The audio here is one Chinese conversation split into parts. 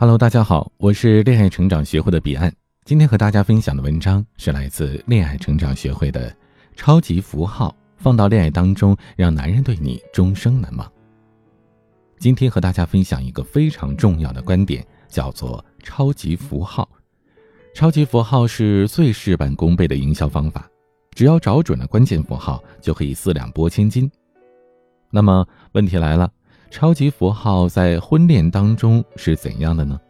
Hello，大家好，我是恋爱成长学会的彼岸。今天和大家分享的文章是来自恋爱成长学会的超级符号，放到恋爱当中，让男人对你终生难忘。今天和大家分享一个非常重要的观点，叫做超级符号。超级符号是最事半功倍的营销方法，只要找准了关键符号，就可以四两拨千斤。那么问题来了。超级符号在婚恋当中是怎样的呢？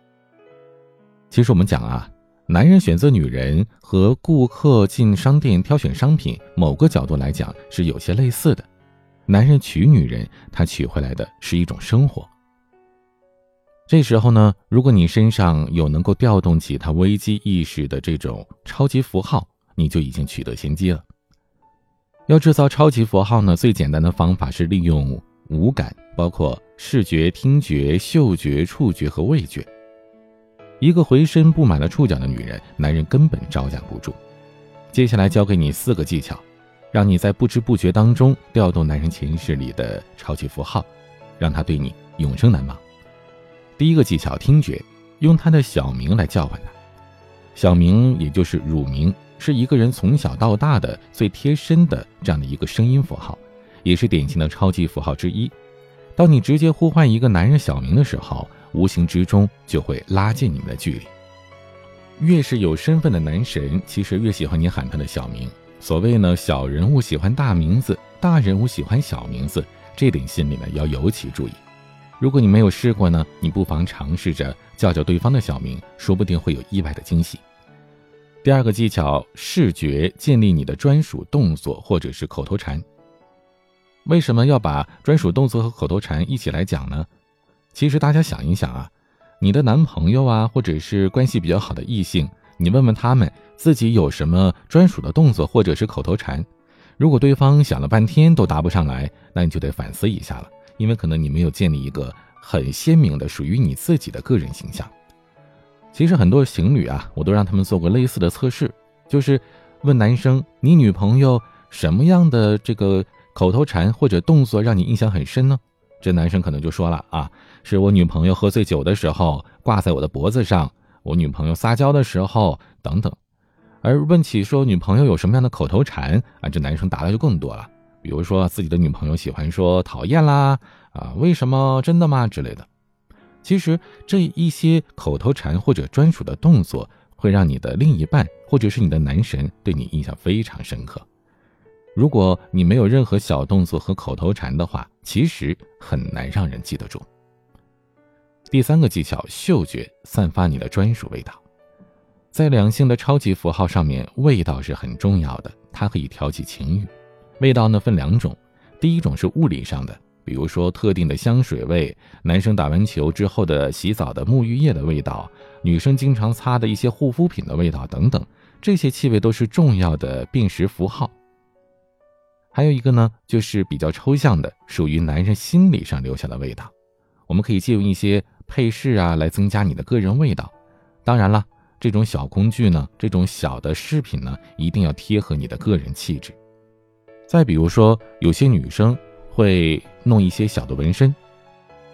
其实我们讲啊，男人选择女人和顾客进商店挑选商品，某个角度来讲是有些类似的。男人娶女人，他娶回来的是一种生活。这时候呢，如果你身上有能够调动起他危机意识的这种超级符号，你就已经取得先机了。要制造超级符号呢，最简单的方法是利用。五感包括视觉、听觉、嗅觉、触觉和味觉。一个浑身布满了触角的女人，男人根本招架不住。接下来教给你四个技巧，让你在不知不觉当中调动男人潜意识里的超级符号，让他对你永生难忘。第一个技巧，听觉，用他的小名来叫唤他。小名也就是乳名，是一个人从小到大的最贴身的这样的一个声音符号。也是典型的超级符号之一。当你直接呼唤一个男人小名的时候，无形之中就会拉近你们的距离。越是有身份的男神，其实越喜欢你喊他的小名。所谓呢，小人物喜欢大名字，大人物喜欢小名字，这点心里呢要尤其注意。如果你没有试过呢，你不妨尝试着叫叫对方的小名，说不定会有意外的惊喜。第二个技巧，视觉建立你的专属动作或者是口头禅。为什么要把专属动作和口头禅一起来讲呢？其实大家想一想啊，你的男朋友啊，或者是关系比较好的异性，你问问他们自己有什么专属的动作或者是口头禅。如果对方想了半天都答不上来，那你就得反思一下了，因为可能你没有建立一个很鲜明的属于你自己的个人形象。其实很多情侣啊，我都让他们做过类似的测试，就是问男生你女朋友什么样的这个。口头禅或者动作让你印象很深呢？这男生可能就说了啊，是我女朋友喝醉酒的时候挂在我的脖子上，我女朋友撒娇的时候等等。而问起说女朋友有什么样的口头禅啊，这男生答的就更多了，比如说自己的女朋友喜欢说讨厌啦啊，为什么真的吗之类的。其实这一些口头禅或者专属的动作，会让你的另一半或者是你的男神对你印象非常深刻。如果你没有任何小动作和口头禅的话，其实很难让人记得住。第三个技巧，嗅觉散发你的专属味道。在两性的超级符号上面，味道是很重要的，它可以挑起情欲。味道呢分两种，第一种是物理上的，比如说特定的香水味，男生打完球之后的洗澡的沐浴液的味道，女生经常擦的一些护肤品的味道等等，这些气味都是重要的辨识符号。还有一个呢，就是比较抽象的，属于男人心理上留下的味道。我们可以借用一些配饰啊，来增加你的个人味道。当然了，这种小工具呢，这种小的饰品呢，一定要贴合你的个人气质。再比如说，有些女生会弄一些小的纹身，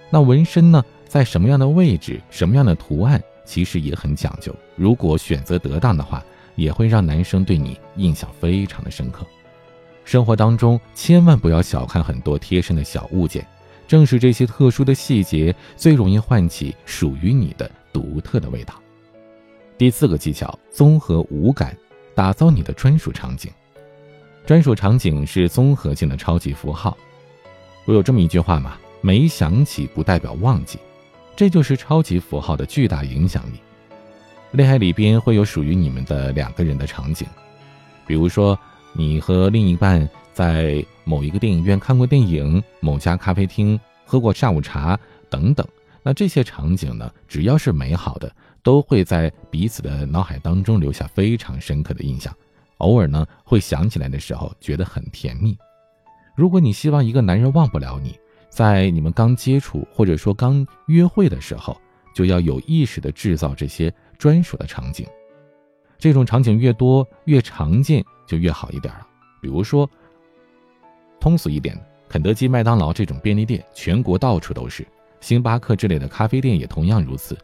那纹身呢，在什么样的位置，什么样的图案，其实也很讲究。如果选择得当的话，也会让男生对你印象非常的深刻。生活当中千万不要小看很多贴身的小物件，正是这些特殊的细节最容易唤起属于你的独特的味道。第四个技巧，综合五感，打造你的专属场景。专属场景是综合性的超级符号。我有这么一句话嘛，没想起不代表忘记，这就是超级符号的巨大影响力。恋爱里边会有属于你们的两个人的场景，比如说。你和另一半在某一个电影院看过电影，某家咖啡厅喝过下午茶等等，那这些场景呢，只要是美好的，都会在彼此的脑海当中留下非常深刻的印象。偶尔呢，会想起来的时候觉得很甜蜜。如果你希望一个男人忘不了你，在你们刚接触或者说刚约会的时候，就要有意识的制造这些专属的场景。这种场景越多越常见。就越好一点了。比如说，通俗一点，肯德基、麦当劳这种便利店，全国到处都是；星巴克之类的咖啡店也同样如此。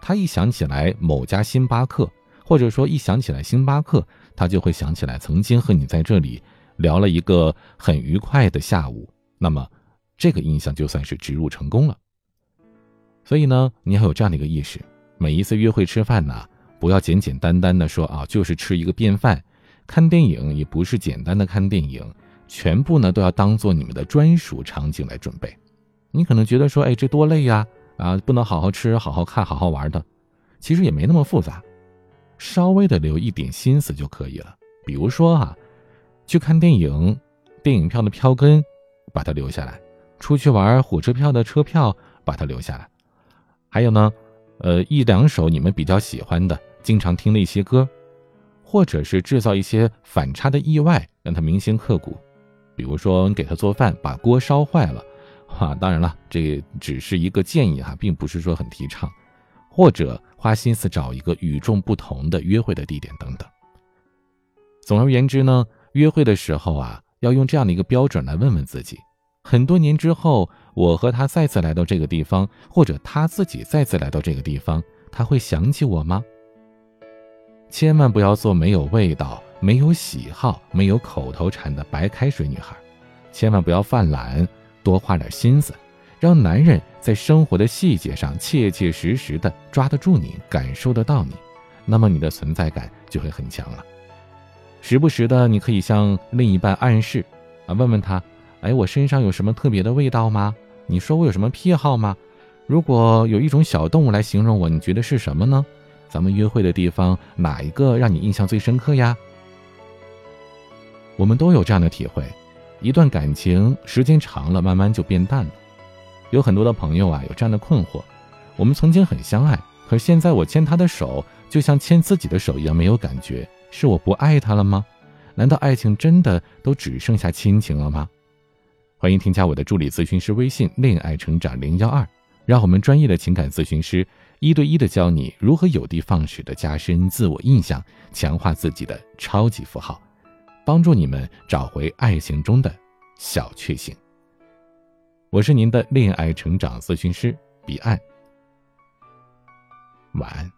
他一想起来某家星巴克，或者说一想起来星巴克，他就会想起来曾经和你在这里聊了一个很愉快的下午。那么，这个印象就算是植入成功了。所以呢，你要有这样的一个意识：每一次约会吃饭呢，不要简简单单的说啊，就是吃一个便饭；看电影也不是简单的看电影，全部呢都要当做你们的专属场景来准备。你可能觉得说，哎，这多累呀！啊，不能好好吃、好好看、好好玩的，其实也没那么复杂，稍微的留一点心思就可以了。比如说啊，去看电影，电影票的票根，把它留下来；出去玩，火车票的车票，把它留下来。还有呢，呃，一两首你们比较喜欢的、经常听的一些歌，或者是制造一些反差的意外，让他铭心刻骨。比如说，你给他做饭，把锅烧坏了。哈，当然了，这只是一个建议哈，并不是说很提倡，或者花心思找一个与众不同的约会的地点等等。总而言之呢，约会的时候啊，要用这样的一个标准来问问自己：很多年之后，我和他再次来到这个地方，或者他自己再次来到这个地方，他会想起我吗？千万不要做没有味道、没有喜好、没有口头禅的白开水女孩，千万不要犯懒。多花点心思，让男人在生活的细节上切切实实的抓得住你，感受得到你，那么你的存在感就会很强了。时不时的，你可以向另一半暗示，啊，问问他，哎，我身上有什么特别的味道吗？你说我有什么癖好吗？如果有一种小动物来形容我，你觉得是什么呢？咱们约会的地方哪一个让你印象最深刻呀？我们都有这样的体会。一段感情时间长了，慢慢就变淡了。有很多的朋友啊，有这样的困惑：我们曾经很相爱，可现在我牵他的手，就像牵自己的手一样，没有感觉，是我不爱他了吗？难道爱情真的都只剩下亲情了吗？欢迎添加我的助理咨询师微信“恋爱成长零幺二”，让我们专业的情感咨询师一对一的教你如何有的放矢的加深自我印象，强化自己的超级符号。帮助你们找回爱情中的小确幸。我是您的恋爱成长咨询师彼岸，晚安。